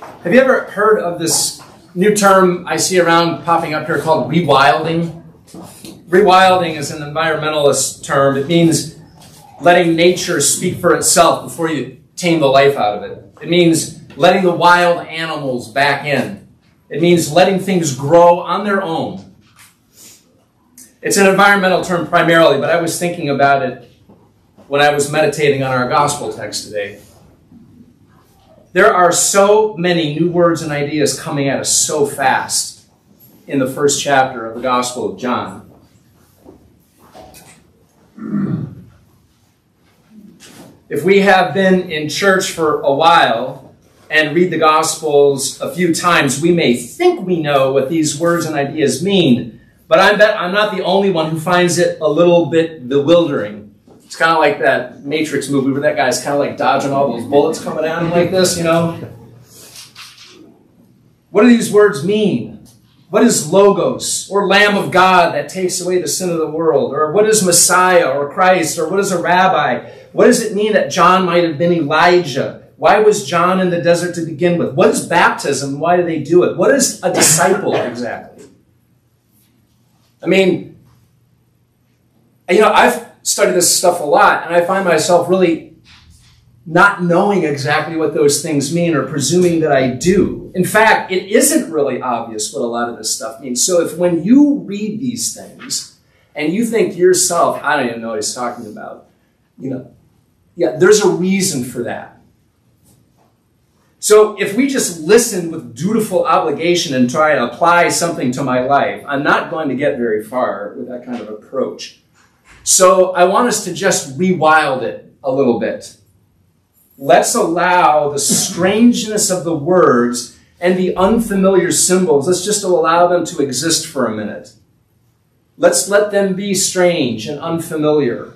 Have you ever heard of this new term I see around popping up here called rewilding? Rewilding is an environmentalist term. It means letting nature speak for itself before you tame the life out of it. It means letting the wild animals back in. It means letting things grow on their own. It's an environmental term primarily, but I was thinking about it when I was meditating on our gospel text today. There are so many new words and ideas coming at us so fast in the first chapter of the Gospel of John. If we have been in church for a while and read the Gospels a few times, we may think we know what these words and ideas mean, but I bet I'm not the only one who finds it a little bit bewildering. It's kind of like that Matrix movie where that guy's kind of like dodging all those bullets coming at him like this, you know? What do these words mean? What is Logos or Lamb of God that takes away the sin of the world? Or what is Messiah or Christ? Or what is a rabbi? What does it mean that John might have been Elijah? Why was John in the desert to begin with? What is baptism? Why do they do it? What is a disciple exactly? I mean, you know, I've study this stuff a lot, and I find myself really not knowing exactly what those things mean or presuming that I do. In fact, it isn't really obvious what a lot of this stuff means. So if when you read these things and you think yourself, I don't even know what he's talking about, you know, yeah, there's a reason for that. So if we just listen with dutiful obligation and try to apply something to my life, I'm not going to get very far with that kind of approach. So I want us to just rewild it a little bit. Let's allow the strangeness of the words and the unfamiliar symbols, let's just allow them to exist for a minute. Let's let them be strange and unfamiliar.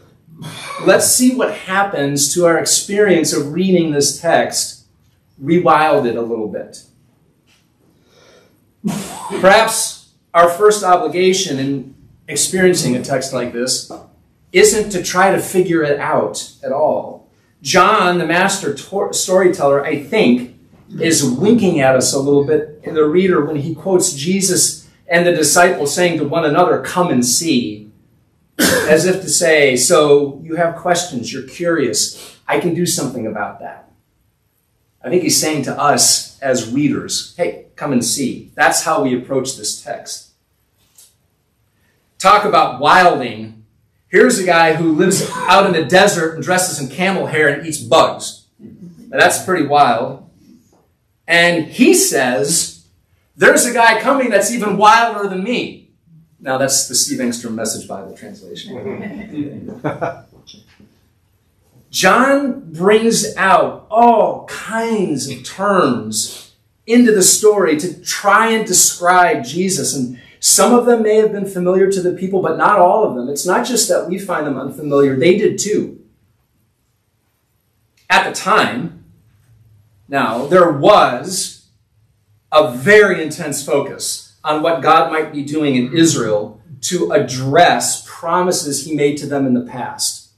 Let's see what happens to our experience of reading this text, rewild it a little bit. Perhaps our first obligation in experiencing a text like this isn't to try to figure it out at all. John, the master storyteller, I think, is winking at us a little bit in the reader when he quotes Jesus and the disciples saying to one another, Come and see. As if to say, So you have questions, you're curious, I can do something about that. I think he's saying to us as readers, Hey, come and see. That's how we approach this text. Talk about wilding Here's a guy who lives out in the desert and dresses in camel hair and eats bugs. Now, that's pretty wild. And he says, There's a guy coming that's even wilder than me. Now, that's the Steve Engstrom Message Bible translation. John brings out all kinds of terms into the story to try and describe Jesus. And some of them may have been familiar to the people, but not all of them. It's not just that we find them unfamiliar, they did too. At the time, now, there was a very intense focus on what God might be doing in Israel to address promises he made to them in the past.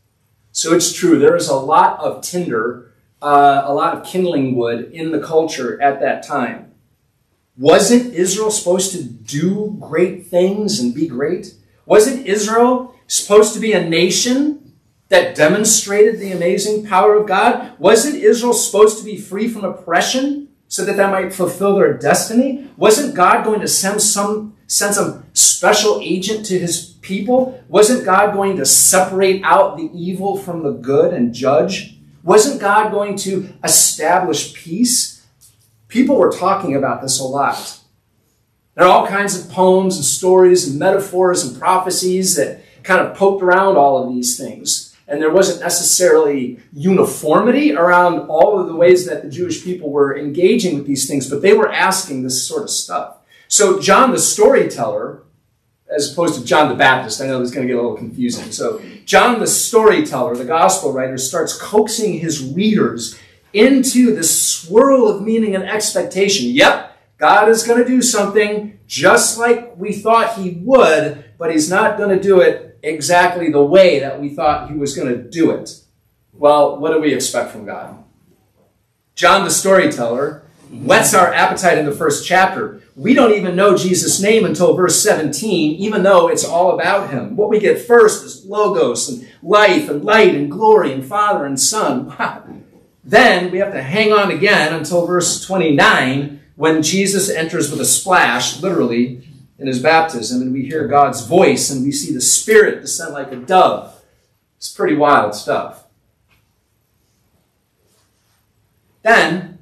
So it's true, there is a lot of tinder, uh, a lot of kindling wood in the culture at that time. Wasn't Israel supposed to do great things and be great? Wasn't Israel supposed to be a nation that demonstrated the amazing power of God? Wasn't Israel supposed to be free from oppression so that that might fulfill their destiny? Wasn't God going to send some send some special agent to his people? Wasn't God going to separate out the evil from the good and judge? Wasn't God going to establish peace? People were talking about this a lot. There are all kinds of poems and stories and metaphors and prophecies that kind of poked around all of these things. And there wasn't necessarily uniformity around all of the ways that the Jewish people were engaging with these things, but they were asking this sort of stuff. So John the storyteller, as opposed to John the Baptist, I know this is going to get a little confusing. So John the storyteller, the gospel writer, starts coaxing his readers into this swirl of meaning and expectation. Yep, God is going to do something just like we thought he would, but he's not going to do it exactly the way that we thought he was going to do it. Well, what do we expect from God? John the storyteller whets our appetite in the first chapter. We don't even know Jesus' name until verse 17, even though it's all about him. What we get first is logos and life and light and glory and Father and Son. Then we have to hang on again until verse 29 when Jesus enters with a splash, literally, in his baptism, and we hear God's voice and we see the Spirit descend like a dove. It's pretty wild stuff. Then,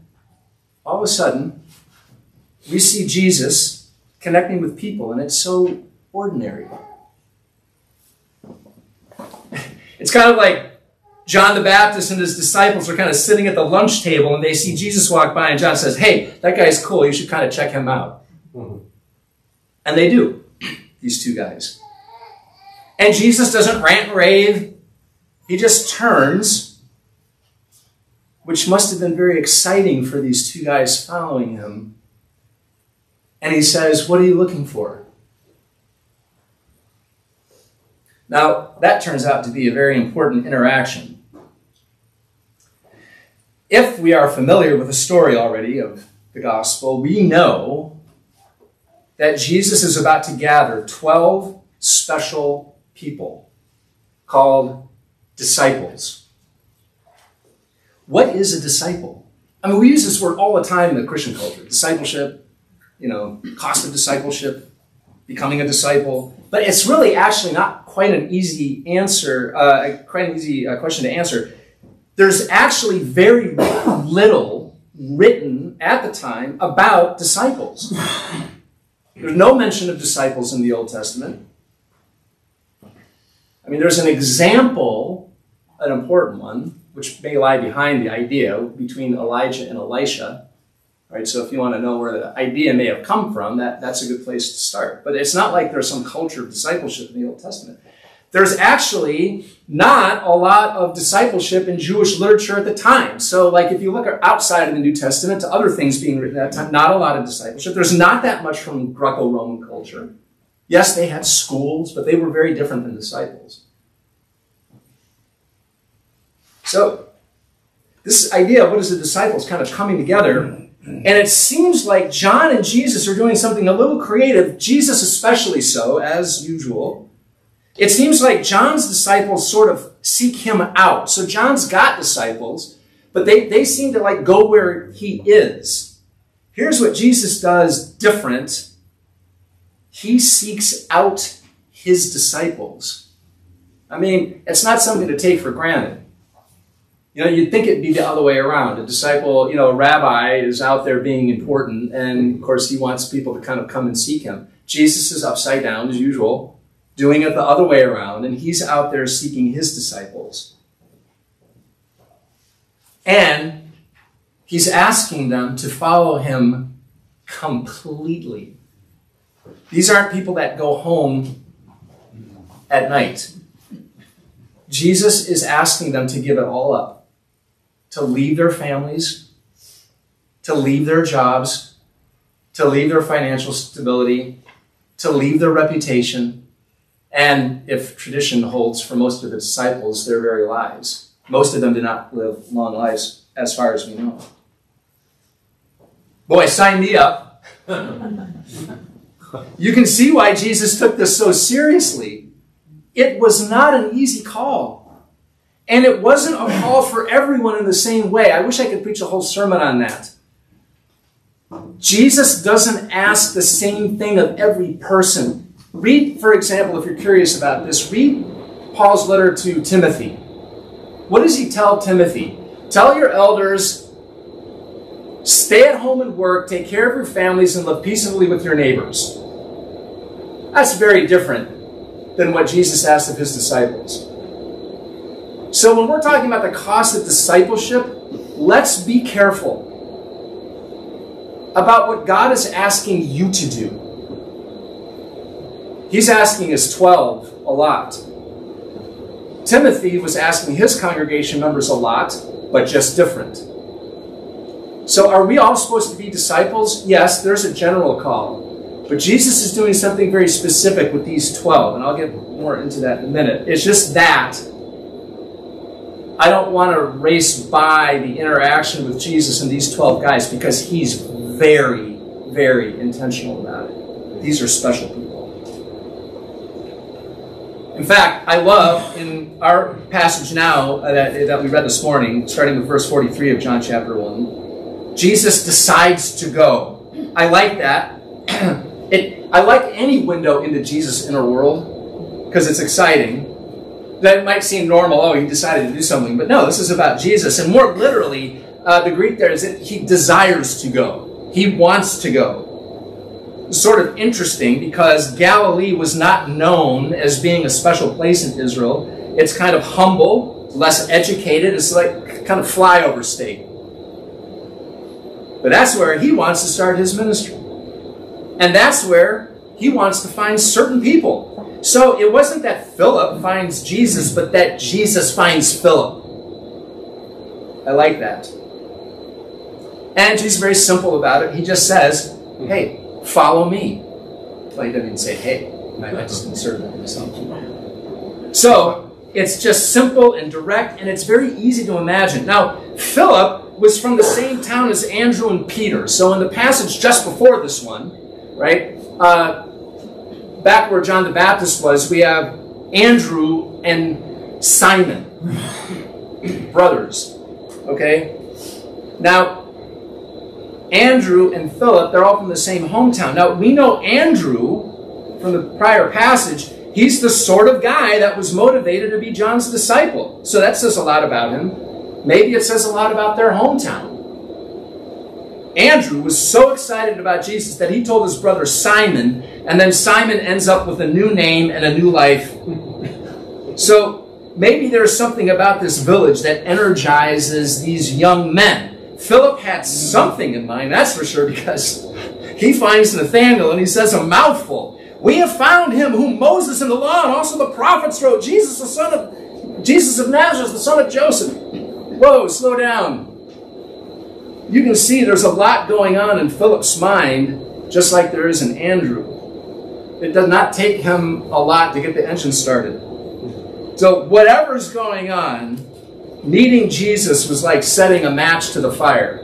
all of a sudden, we see Jesus connecting with people, and it's so ordinary. It's kind of like John the Baptist and his disciples are kind of sitting at the lunch table and they see Jesus walk by, and John says, Hey, that guy's cool. You should kind of check him out. Mm-hmm. And they do, these two guys. And Jesus doesn't rant and rave, he just turns, which must have been very exciting for these two guys following him. And he says, What are you looking for? Now, that turns out to be a very important interaction if we are familiar with the story already of the gospel, we know that Jesus is about to gather 12 special people called disciples. What is a disciple? I mean, we use this word all the time in the Christian culture discipleship, you know, cost of discipleship, becoming a disciple. But it's really actually not quite an easy answer, uh, quite an easy uh, question to answer there's actually very little written at the time about disciples. There's no mention of disciples in the Old Testament. I mean, there's an example, an important one, which may lie behind the idea between Elijah and Elisha. Right, so if you want to know where the idea may have come from, that, that's a good place to start. But it's not like there's some culture of discipleship in the Old Testament there's actually not a lot of discipleship in Jewish literature at the time. So, like, if you look outside of the New Testament to other things being written at that time, not a lot of discipleship. There's not that much from Greco Roman culture. Yes, they had schools, but they were very different than disciples. So, this idea of what is a disciple is kind of coming together. And it seems like John and Jesus are doing something a little creative, Jesus especially so, as usual. It seems like John's disciples sort of seek him out. So John's got disciples, but they, they seem to like go where he is. Here's what Jesus does different. He seeks out his disciples. I mean, it's not something to take for granted. You know, you'd think it'd be the other way around. A disciple, you know, a rabbi is out there being important, and of course, he wants people to kind of come and seek him. Jesus is upside down as usual doing it the other way around, and he's out there seeking his disciples. And he's asking them to follow him completely. These aren't people that go home at night. Jesus is asking them to give it all up, to leave their families, to leave their jobs, to leave their financial stability, to leave their reputation and if tradition holds for most of the disciples, their very lives. Most of them did not live long lives, as far as we know. Boy, sign me up. you can see why Jesus took this so seriously. It was not an easy call. And it wasn't a call for everyone in the same way. I wish I could preach a whole sermon on that. Jesus doesn't ask the same thing of every person. Read, for example, if you're curious about this, read Paul's letter to Timothy. What does he tell Timothy? Tell your elders, stay at home and work, take care of your families, and live peaceably with your neighbors. That's very different than what Jesus asked of his disciples. So when we're talking about the cost of discipleship, let's be careful about what God is asking you to do. He's asking his 12 a lot. Timothy was asking his congregation members a lot, but just different. So, are we all supposed to be disciples? Yes, there's a general call. But Jesus is doing something very specific with these 12, and I'll get more into that in a minute. It's just that I don't want to race by the interaction with Jesus and these 12 guys because he's very, very intentional about it. These are special people. In fact, I love in our passage now that, that we read this morning, starting with verse 43 of John chapter 1, Jesus decides to go. I like that. it, I like any window into Jesus' inner world because it's exciting. That might seem normal, oh, he decided to do something. But no, this is about Jesus. And more literally, uh, the Greek there is that he desires to go, he wants to go sort of interesting because Galilee was not known as being a special place in Israel. It's kind of humble, less educated. It's like kind of flyover state. But that's where he wants to start his ministry. And that's where he wants to find certain people. So it wasn't that Philip finds Jesus, but that Jesus finds Philip. I like that. And he's very simple about it. He just says, hey, follow me. He doesn't even say, hey. I, I just inserted that myself. So it's just simple and direct, and it's very easy to imagine. Now, Philip was from the same town as Andrew and Peter. So in the passage just before this one, right, uh, back where John the Baptist was, we have Andrew and Simon, brothers. Okay? Now, Andrew and Philip, they're all from the same hometown. Now, we know Andrew from the prior passage, he's the sort of guy that was motivated to be John's disciple. So that says a lot about him. Maybe it says a lot about their hometown. Andrew was so excited about Jesus that he told his brother Simon, and then Simon ends up with a new name and a new life. so maybe there's something about this village that energizes these young men Philip had something in mind, that's for sure, because he finds Nathanael and he says a mouthful. We have found him whom Moses and the law and also the prophets wrote, Jesus, the son of Jesus of Nazareth, the son of Joseph. Whoa, slow down. You can see there's a lot going on in Philip's mind, just like there is in Andrew. It does not take him a lot to get the engine started. So, whatever's going on, meeting Jesus was like setting a match to the fire.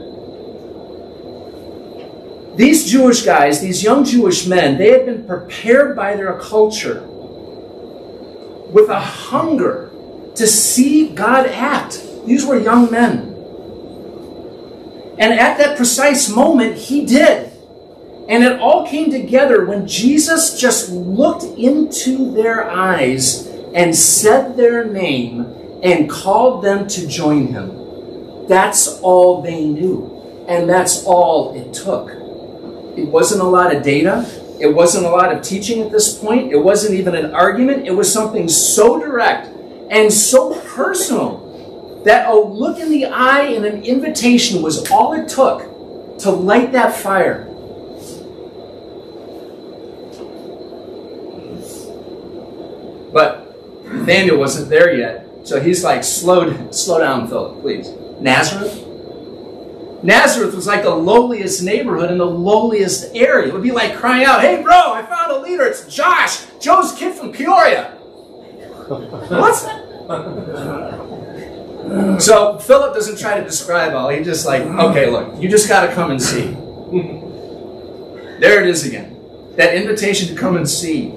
These Jewish guys, these young Jewish men, they had been prepared by their culture with a hunger to see God act. These were young men. And at that precise moment, he did. And it all came together when Jesus just looked into their eyes and said their name and called them to join him. That's all they knew. And that's all it took. It wasn't a lot of data. It wasn't a lot of teaching at this point. It wasn't even an argument. It was something so direct and so personal that a look in the eye and an invitation was all it took to light that fire. But Nathaniel wasn't there yet. So he's like, slow, slow down, Philip, please. Nazareth? Nazareth was like the lowliest neighborhood in the lowliest area. It would be like crying out, hey, bro, I found a leader. It's Josh, Joe's kid from Peoria. what? so Philip doesn't try to describe all. He just like, okay, look, you just got to come and see. there it is again. That invitation to come and see.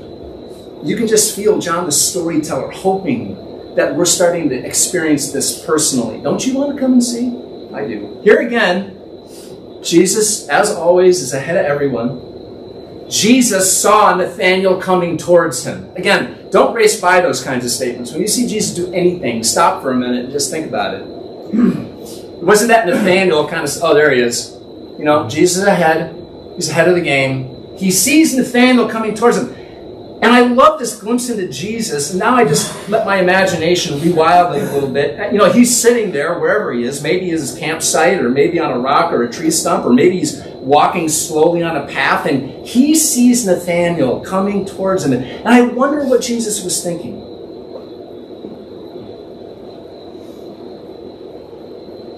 You can just feel John the storyteller hoping that we're starting to experience this personally. Don't you want to come and see? I do. Here again, Jesus, as always, is ahead of everyone. Jesus saw Nathanael coming towards him. Again, don't race by those kinds of statements. When you see Jesus do anything, stop for a minute and just think about it. wasn't that Nathanael kind of, oh, there he is. You know, Jesus ahead. He's ahead of the game. He sees Nathanael coming towards him. And I love this glimpse into Jesus. And now I just let my imagination be wildly a little bit. You know, he's sitting there wherever he is, maybe in his campsite, or maybe on a rock or a tree stump, or maybe he's walking slowly on a path, and he sees Nathanael coming towards him. And I wonder what Jesus was thinking.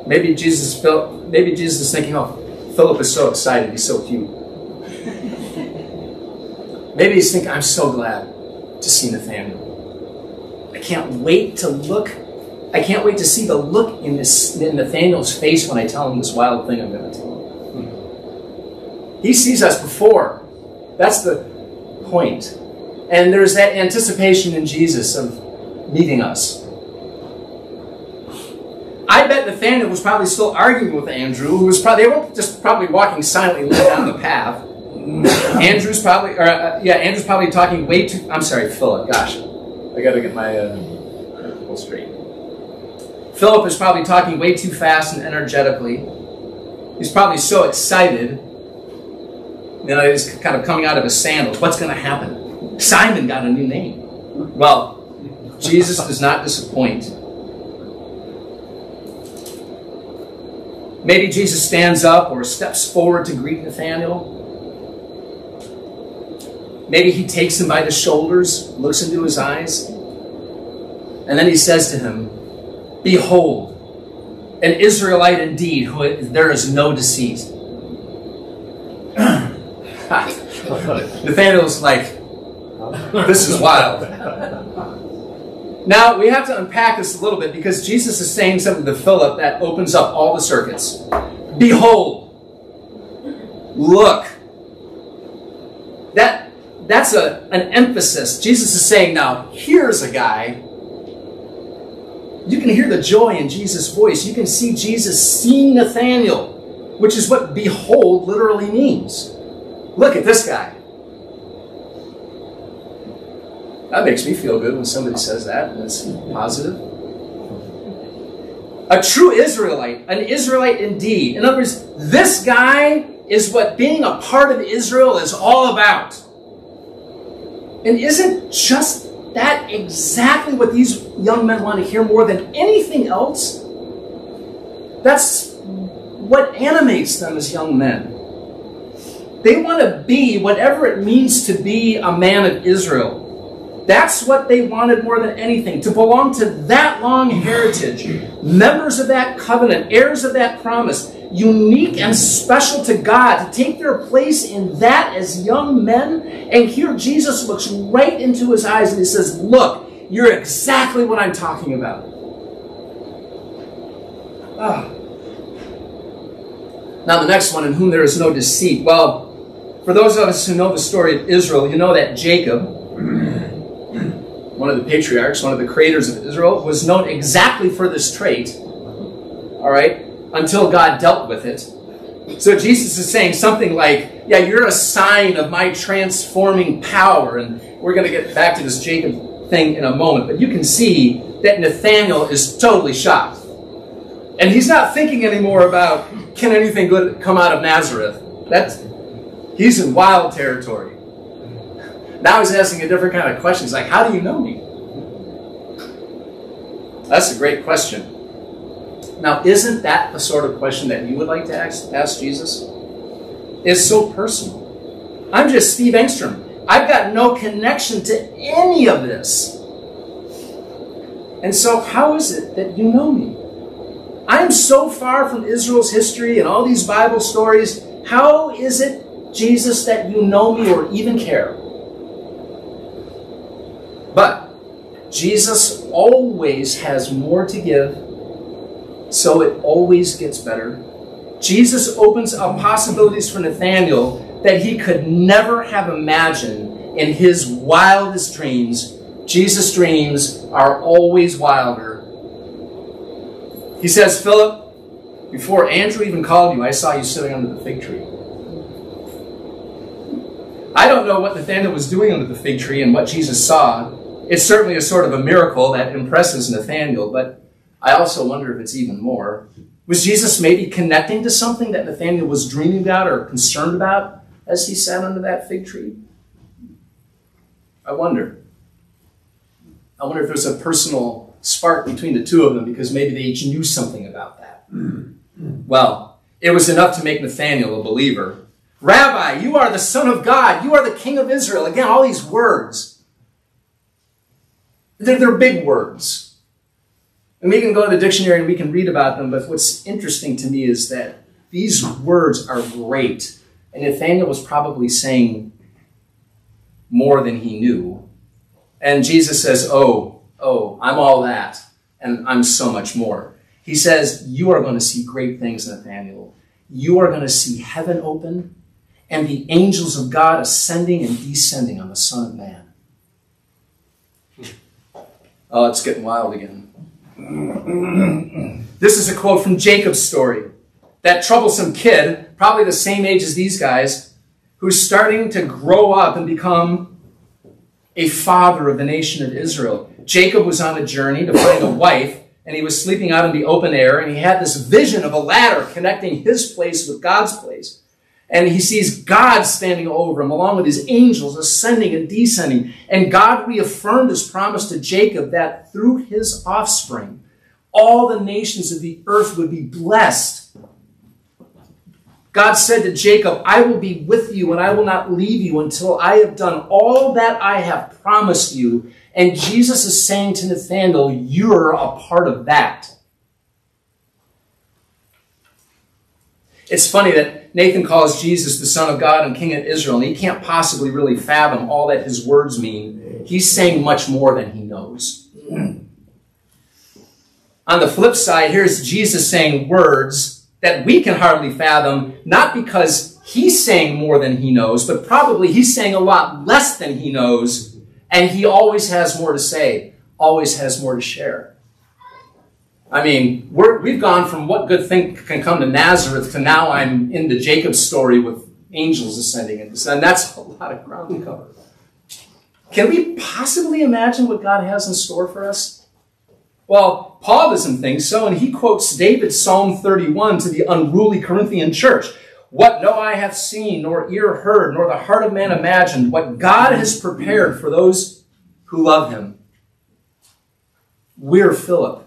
Maybe Jesus felt maybe Jesus is thinking, oh, Philip is so excited, he's so cute. Maybe he's thinking, I'm so glad to see Nathaniel. I can't wait to look. I can't wait to see the look in, this, in Nathaniel's face when I tell him this wild thing I'm going to tell him. Hmm. He sees us before. That's the point. And there's that anticipation in Jesus of meeting us. I bet Nathaniel was probably still arguing with Andrew, who was probably they were just probably walking silently down the path. Andrew's probably, or, uh, yeah, Andrew's probably talking way too. I'm sorry, Philip. Gosh, I got to get my uh, straight. Philip is probably talking way too fast and energetically. He's probably so excited. You know, he's kind of coming out of his sandals. What's going to happen? Simon got a new name. Well, Jesus does not disappoint. Maybe Jesus stands up or steps forward to greet Nathanael. Maybe he takes him by the shoulders, looks into his eyes, and then he says to him, Behold, an Israelite indeed, who there is no deceit. Nathaniel's like, this is wild. Now, we have to unpack this a little bit because Jesus is saying something to Philip that opens up all the circuits. Behold, look. That, that's a, an emphasis. Jesus is saying, now, here's a guy you can hear the joy in Jesus' voice. You can see Jesus seeing Nathanael, which is what behold literally means. Look at this guy. That makes me feel good when somebody says that it's positive. A true Israelite, an Israelite indeed. In other words, this guy is what being a part of Israel is all about. And isn't just that exactly what these young men want to hear more than anything else? That's what animates them as young men. They want to be whatever it means to be a man of Israel. That's what they wanted more than anything to belong to that long heritage, members of that covenant, heirs of that promise, unique and special to God, to take their place in that as young men. And here Jesus looks right into his eyes and he says, Look, you're exactly what I'm talking about. Ah. Now, the next one, in whom there is no deceit. Well, for those of us who know the story of Israel, you know that Jacob, one of the patriarchs, one of the creators of Israel, was known exactly for this trait. All right? Until God dealt with it. So Jesus is saying something like, Yeah, you're a sign of my transforming power. And we're going to get back to this Jacob thing in a moment. But you can see that Nathaniel is totally shocked. And he's not thinking anymore about, Can anything good come out of Nazareth? That's, he's in wild territory. Now he's asking a different kind of question. He's like, How do you know me? That's a great question. Now, isn't that the sort of question that you would like to ask, ask Jesus? It's so personal. I'm just Steve Engstrom. I've got no connection to any of this. And so, how is it that you know me? I am so far from Israel's history and all these Bible stories. How is it, Jesus, that you know me or even care? But Jesus always has more to give so it always gets better. Jesus opens up possibilities for Nathanael that he could never have imagined in his wildest dreams. Jesus' dreams are always wilder. He says, Philip, before Andrew even called you, I saw you sitting under the fig tree. I don't know what Nathanael was doing under the fig tree and what Jesus saw. It's certainly a sort of a miracle that impresses Nathanael, but I also wonder if it's even more. Was Jesus maybe connecting to something that Nathanael was dreaming about or concerned about as he sat under that fig tree? I wonder. I wonder if there's a personal spark between the two of them because maybe they each knew something about that. Mm-hmm. Well, it was enough to make Nathanael a believer. Rabbi, you are the Son of God. You are the King of Israel. Again, all these words. They're, they're big words. And we can go to the dictionary and we can read about them, but what's interesting to me is that these words are great. And Nathaniel was probably saying more than he knew. And Jesus says, Oh, oh, I'm all that. And and I'm so much more. He says, You are going to see great things, Nathaniel. You are going to see heaven open and the angels of God ascending and descending on the Son of Man. Hmm. Oh, it's getting wild again. This is a quote from Jacob's story. That troublesome kid, probably the same age as these guys, who's starting to grow up and become a father of the nation of Israel. Jacob was on a journey to find a wife, and he was sleeping out in the open air, and he had this vision of a ladder connecting his place with God's place. And he sees God standing over him, along with his angels ascending and descending. And God reaffirmed his promise to Jacob that through his offspring, all the nations of the earth would be blessed. God said to Jacob, I will be with you and I will not leave you until I have done all that I have promised you. And Jesus is saying to Nathanael, You're a part of that. It's funny that Nathan calls Jesus the Son of God and King of Israel, and he can't possibly really fathom all that his words mean. He's saying much more than he knows. On the flip side, here's Jesus saying words that we can hardly fathom, not because he's saying more than he knows, but probably he's saying a lot less than he knows, and he always has more to say, always has more to share. I mean, we have gone from what good thing can come to Nazareth to now I'm in the Jacob story with angels ascending and. That's a lot of ground to cover. Can we possibly imagine what God has in store for us? Well, Paul doesn't think so, and he quotes David's Psalm 31 to the unruly Corinthian church. What no eye hath seen, nor ear heard, nor the heart of man imagined, what God has prepared for those who love him. We're Philip.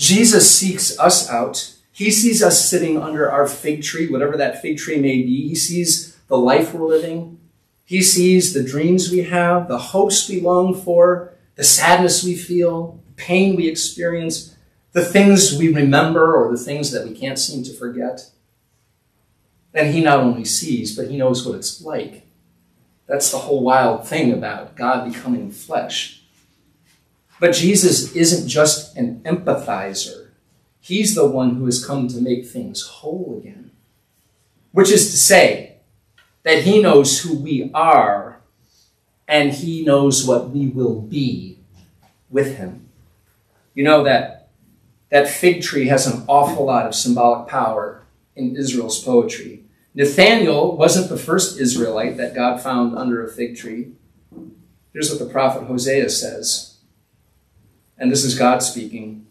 Jesus seeks us out. He sees us sitting under our fig tree, whatever that fig tree may be. He sees the life we're living. He sees the dreams we have, the hopes we long for, the sadness we feel, the pain we experience, the things we remember or the things that we can't seem to forget. And he not only sees, but he knows what it's like. That's the whole wild thing about God becoming flesh. But Jesus isn't just an empathizer. He's the one who has come to make things whole again. Which is to say, that he knows who we are and he knows what we will be with him. You know that that fig tree has an awful lot of symbolic power in Israel's poetry. Nathaniel wasn't the first Israelite that God found under a fig tree. Here's what the prophet Hosea says and this is God speaking.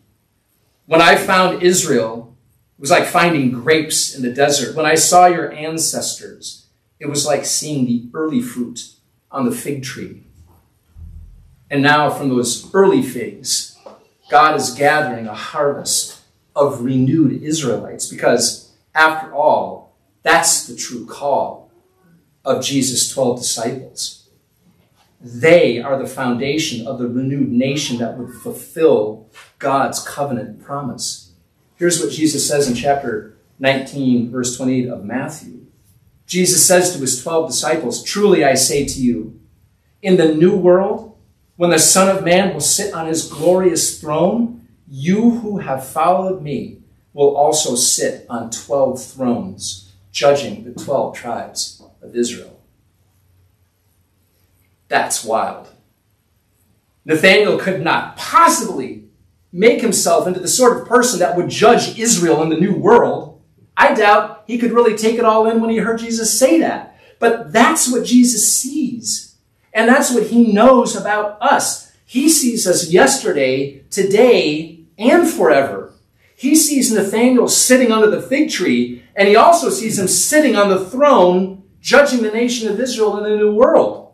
When I found Israel, it was like finding grapes in the desert. When I saw your ancestors, it was like seeing the early fruit on the fig tree. And now, from those early figs, God is gathering a harvest of renewed Israelites because, after all, that's the true call of Jesus' 12 disciples. They are the foundation of the renewed nation that would fulfill God's covenant promise. Here's what Jesus says in chapter 19, verse 28 of Matthew. Jesus says to his 12 disciples, Truly I say to you, in the new world, when the Son of Man will sit on his glorious throne, you who have followed me will also sit on 12 thrones, judging the 12 tribes of Israel. That's wild. Nathaniel could not possibly make himself into the sort of person that would judge Israel in the new world. I doubt he could really take it all in when he heard Jesus say that. But that's what Jesus sees. And that's what he knows about us. He sees us yesterday, today, and forever. He sees Nathaniel sitting under the fig tree, and he also sees him sitting on the throne, judging the nation of Israel in the new world.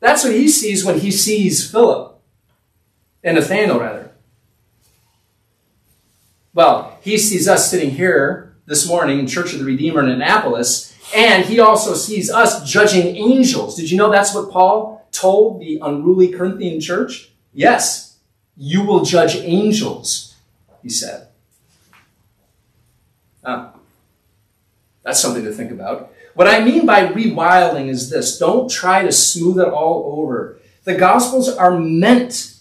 That's what he sees when he sees Philip and Nathanael, rather. Well, he sees us sitting here this morning in Church of the Redeemer in Annapolis, and he also sees us judging angels. Did you know that's what Paul told the unruly Corinthian church? Yes, you will judge angels, he said. Ah, that's something to think about. What I mean by rewilding is this don't try to smooth it all over. The Gospels are meant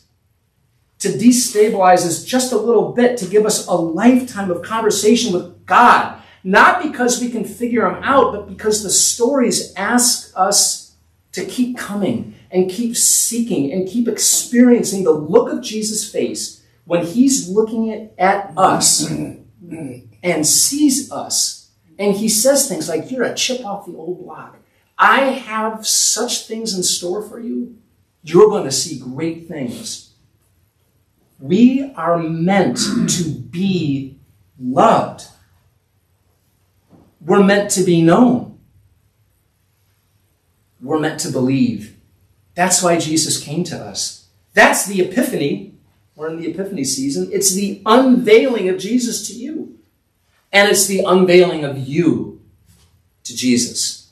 to destabilize us just a little bit, to give us a lifetime of conversation with God. Not because we can figure them out, but because the stories ask us to keep coming and keep seeking and keep experiencing the look of Jesus' face when he's looking at, at us and sees us. And he says things like, You're a chip off the old block. I have such things in store for you. You're going to see great things. We are meant to be loved. We're meant to be known. We're meant to believe. That's why Jesus came to us. That's the epiphany. We're in the epiphany season. It's the unveiling of Jesus to you. And it's the unveiling of you to Jesus.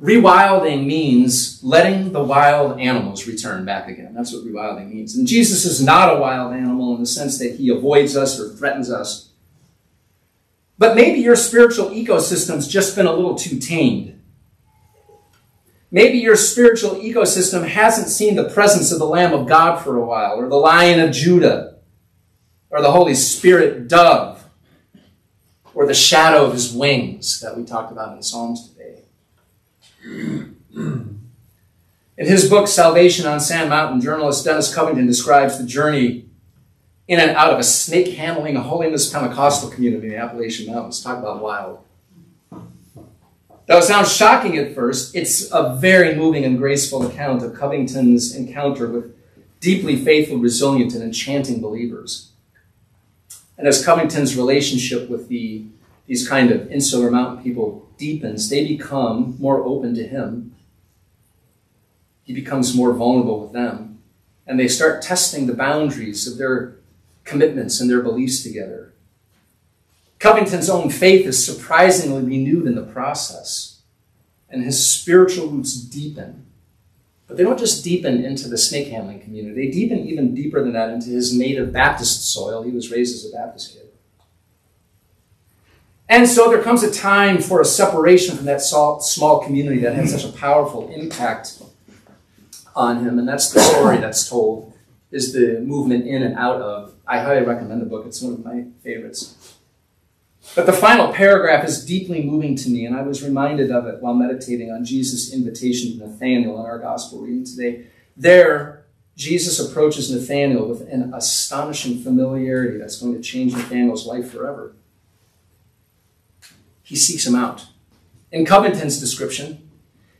Rewilding means letting the wild animals return back again. That's what rewilding means. And Jesus is not a wild animal in the sense that he avoids us or threatens us. But maybe your spiritual ecosystem's just been a little too tamed. Maybe your spiritual ecosystem hasn't seen the presence of the Lamb of God for a while, or the Lion of Judah, or the Holy Spirit dove, or the shadow of his wings that we talked about in the Psalms today. in his book, Salvation on Sand Mountain, journalist Dennis Covington describes the journey in and out of a snake handling a holiness Pentecostal community in the Appalachian Mountains. Talk about wild. Though it sounds shocking at first, it's a very moving and graceful account of Covington's encounter with deeply faithful, resilient, and enchanting believers. And as Covington's relationship with the, these kind of insular mountain people deepens, they become more open to him. He becomes more vulnerable with them. And they start testing the boundaries of their commitments and their beliefs together. Covington's own faith is surprisingly renewed in the process, and his spiritual roots deepen. But they don't just deepen into the snake handling community, they deepen even deeper than that into his native Baptist soil. He was raised as a Baptist kid. And so there comes a time for a separation from that small community that had such a powerful impact on him. And that's the story that's told, is the movement in and out of. I highly recommend the book. It's one of my favorites. But the final paragraph is deeply moving to me, and I was reminded of it while meditating on Jesus' invitation to Nathanael in our gospel reading today. There, Jesus approaches Nathanael with an astonishing familiarity that's going to change Nathanael's life forever he seeks him out. In Covington's description,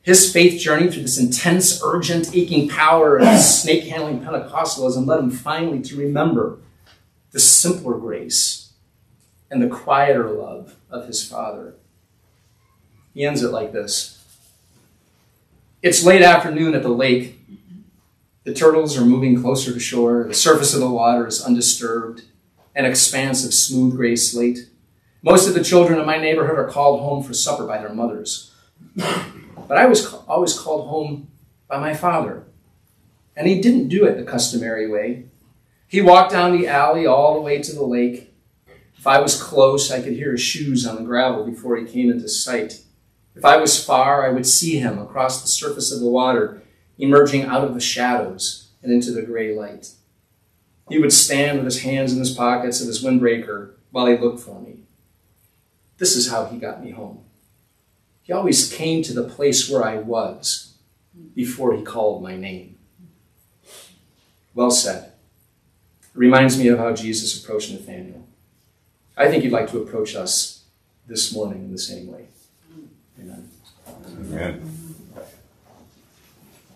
his faith journey through this intense, urgent, aching power of snake handling Pentecostalism led him finally to remember the simpler grace and the quieter love of his Father. He ends it like this It's late afternoon at the lake. The turtles are moving closer to shore. The surface of the water is undisturbed, an expanse of smooth gray slate. Most of the children in my neighborhood are called home for supper by their mothers. But I was always called home by my father. And he didn't do it the customary way. He walked down the alley all the way to the lake. If I was close, I could hear his shoes on the gravel before he came into sight. If I was far, I would see him across the surface of the water, emerging out of the shadows and into the gray light. He would stand with his hands in his pockets of his windbreaker while he looked for me. This is how he got me home. He always came to the place where I was before he called my name. Well said. It reminds me of how Jesus approached Nathanael. I think he'd like to approach us this morning in the same way. Amen. Amen.